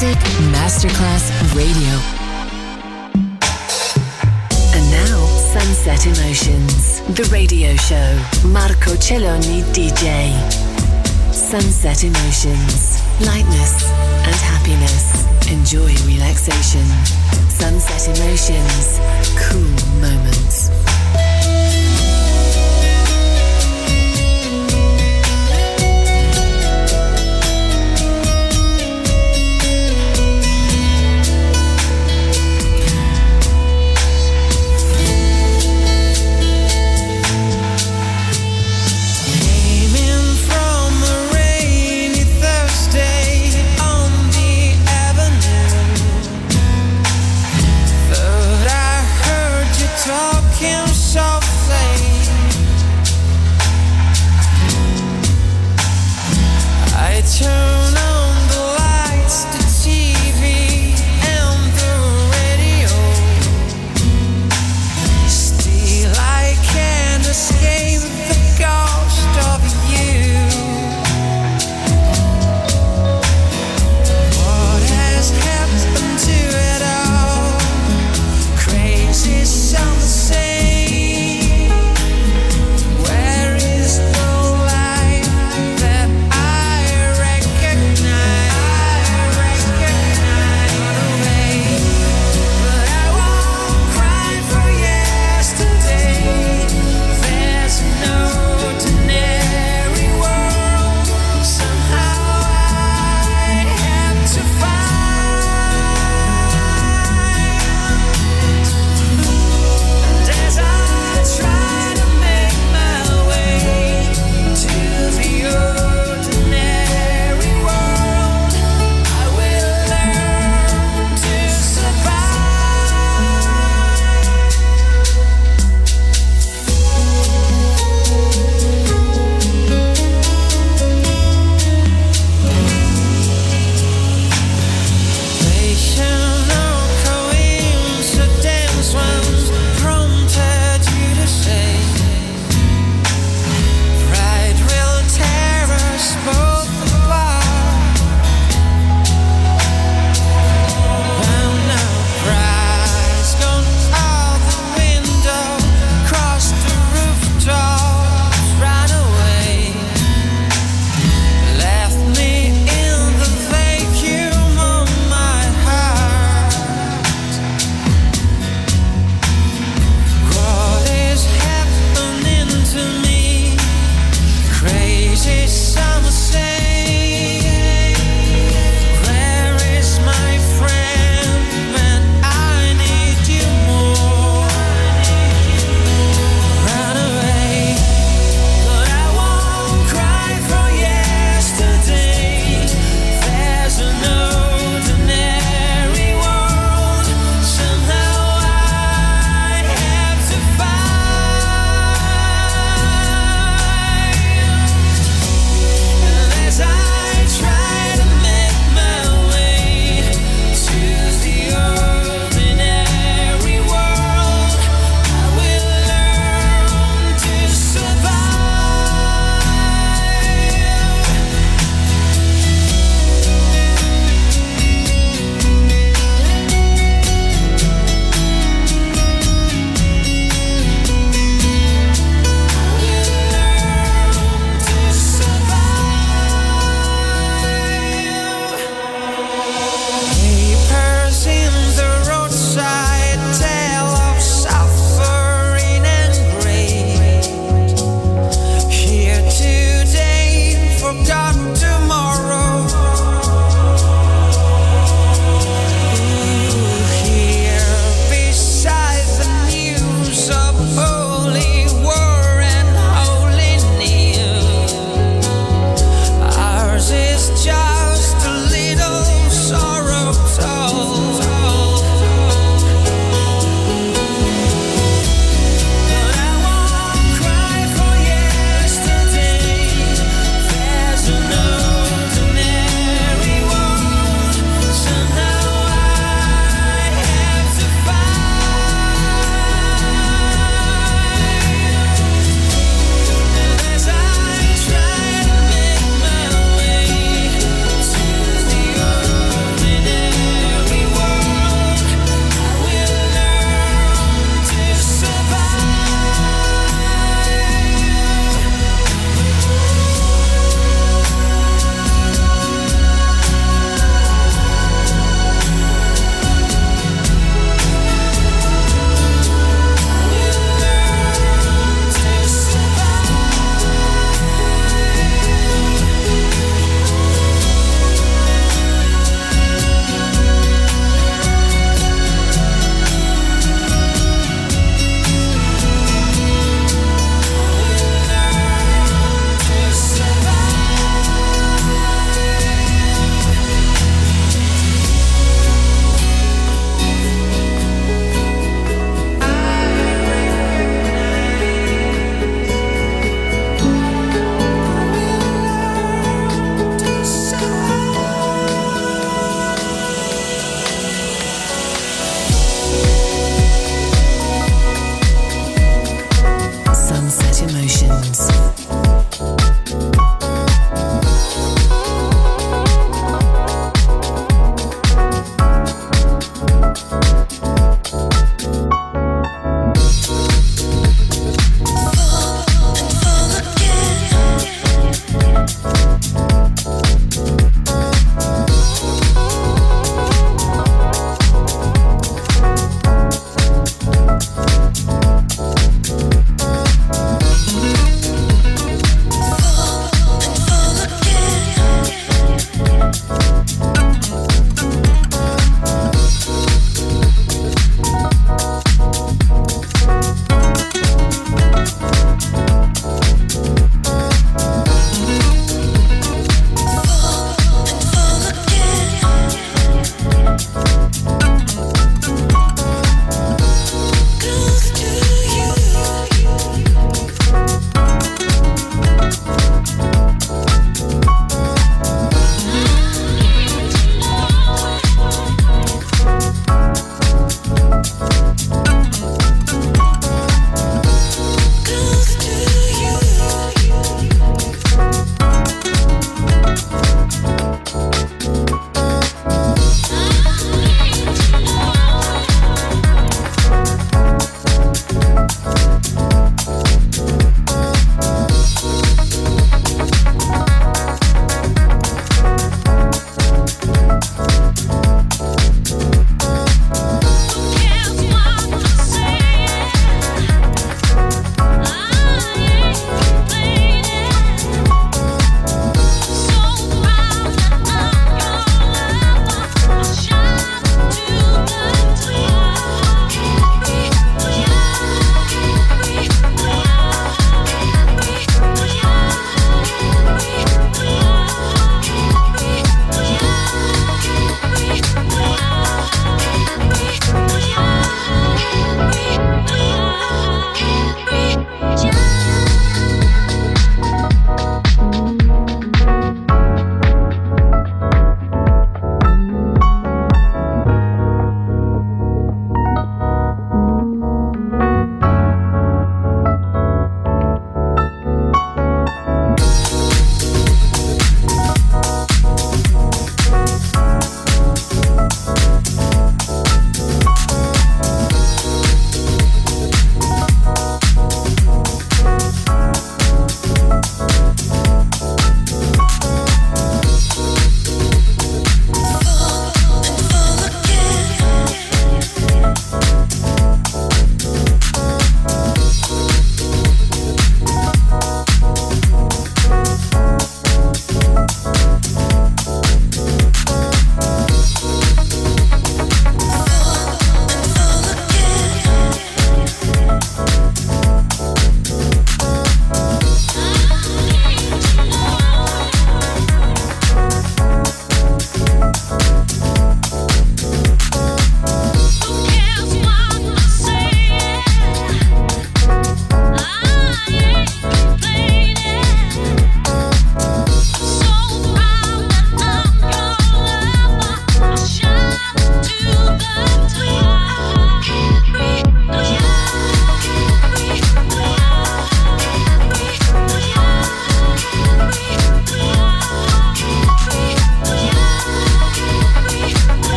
Music Masterclass Radio. And now, Sunset Emotions, the radio show. Marco Celloni DJ. Sunset Emotions, lightness and happiness. Enjoy relaxation. Sunset Emotions, cool moments.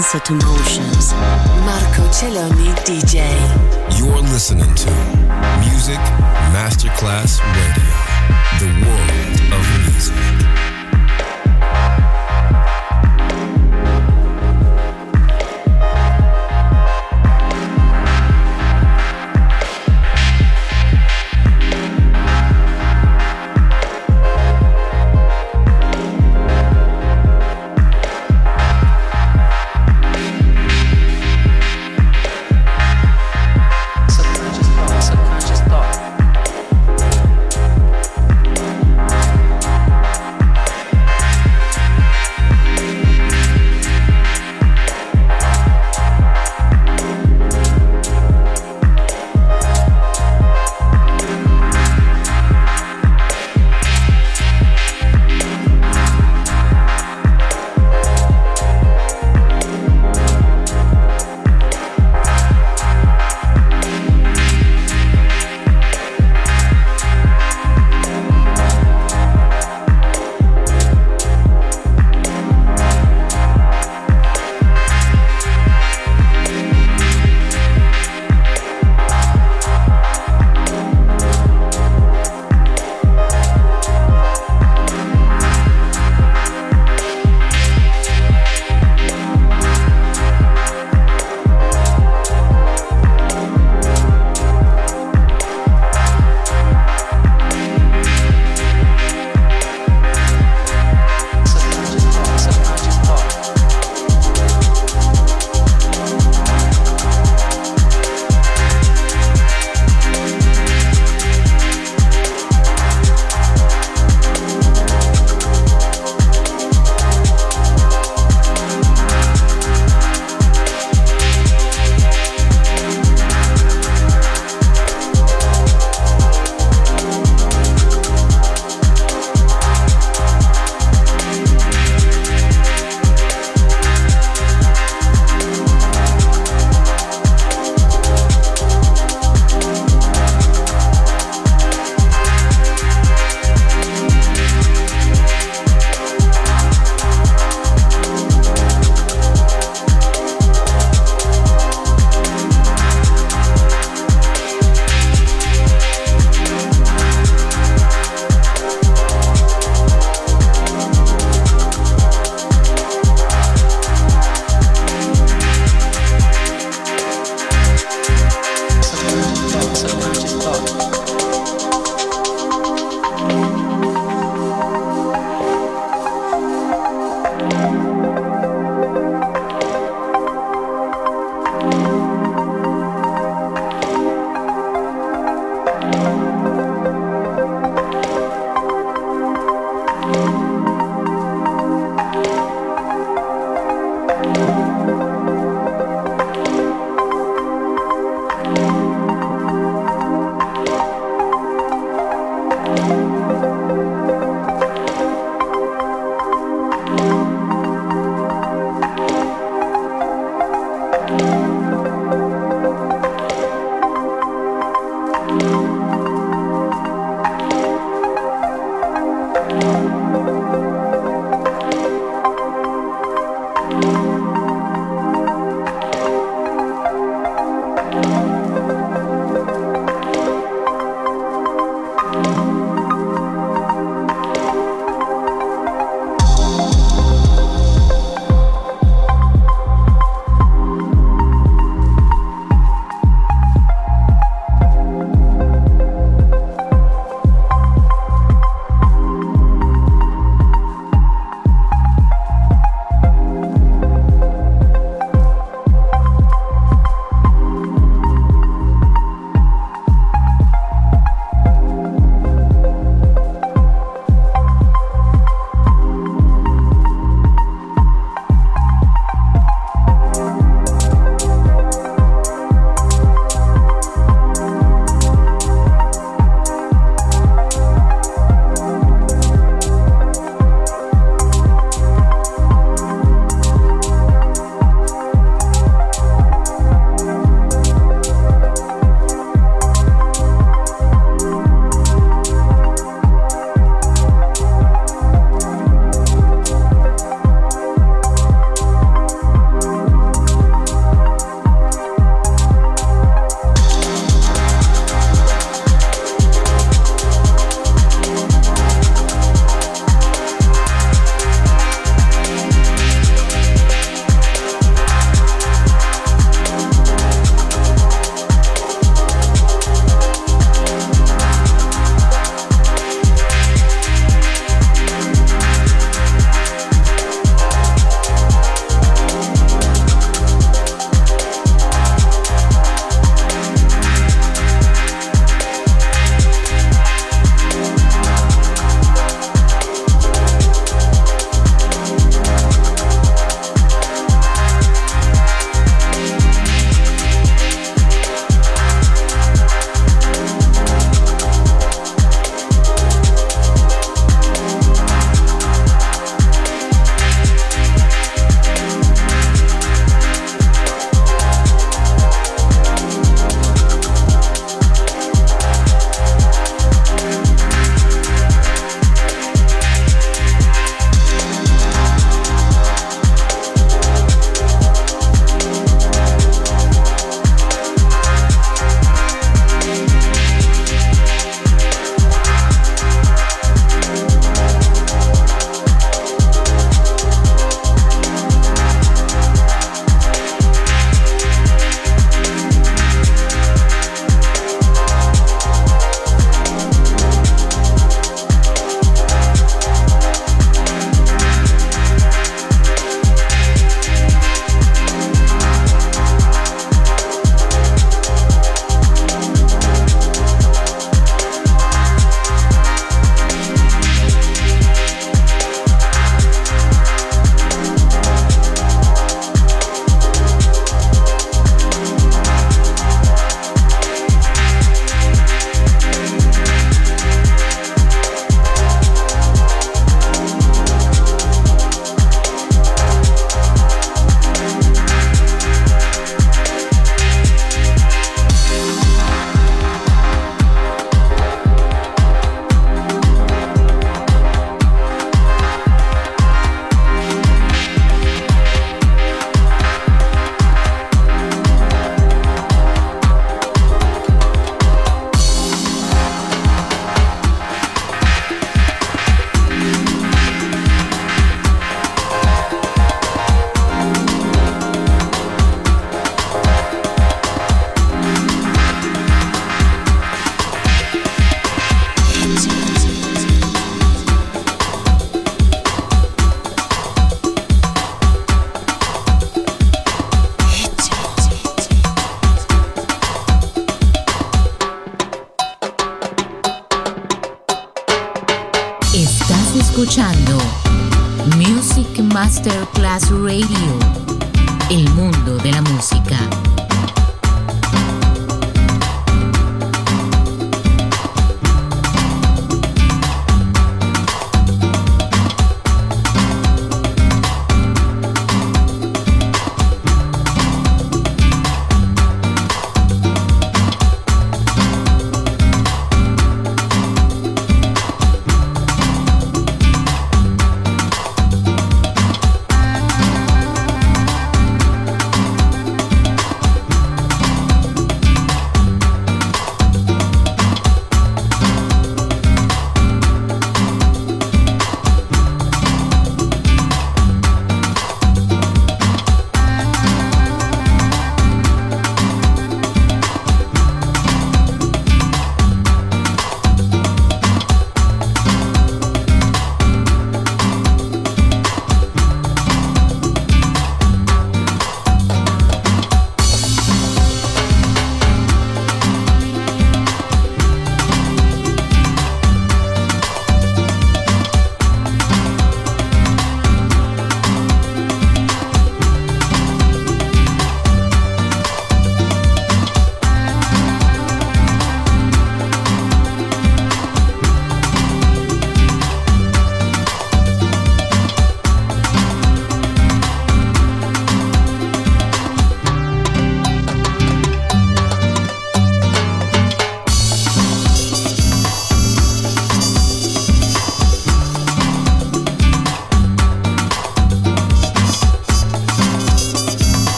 Sunset Emotions. Marco Celloni DJ. You're listening to Music Masterclass Radio, the world of music.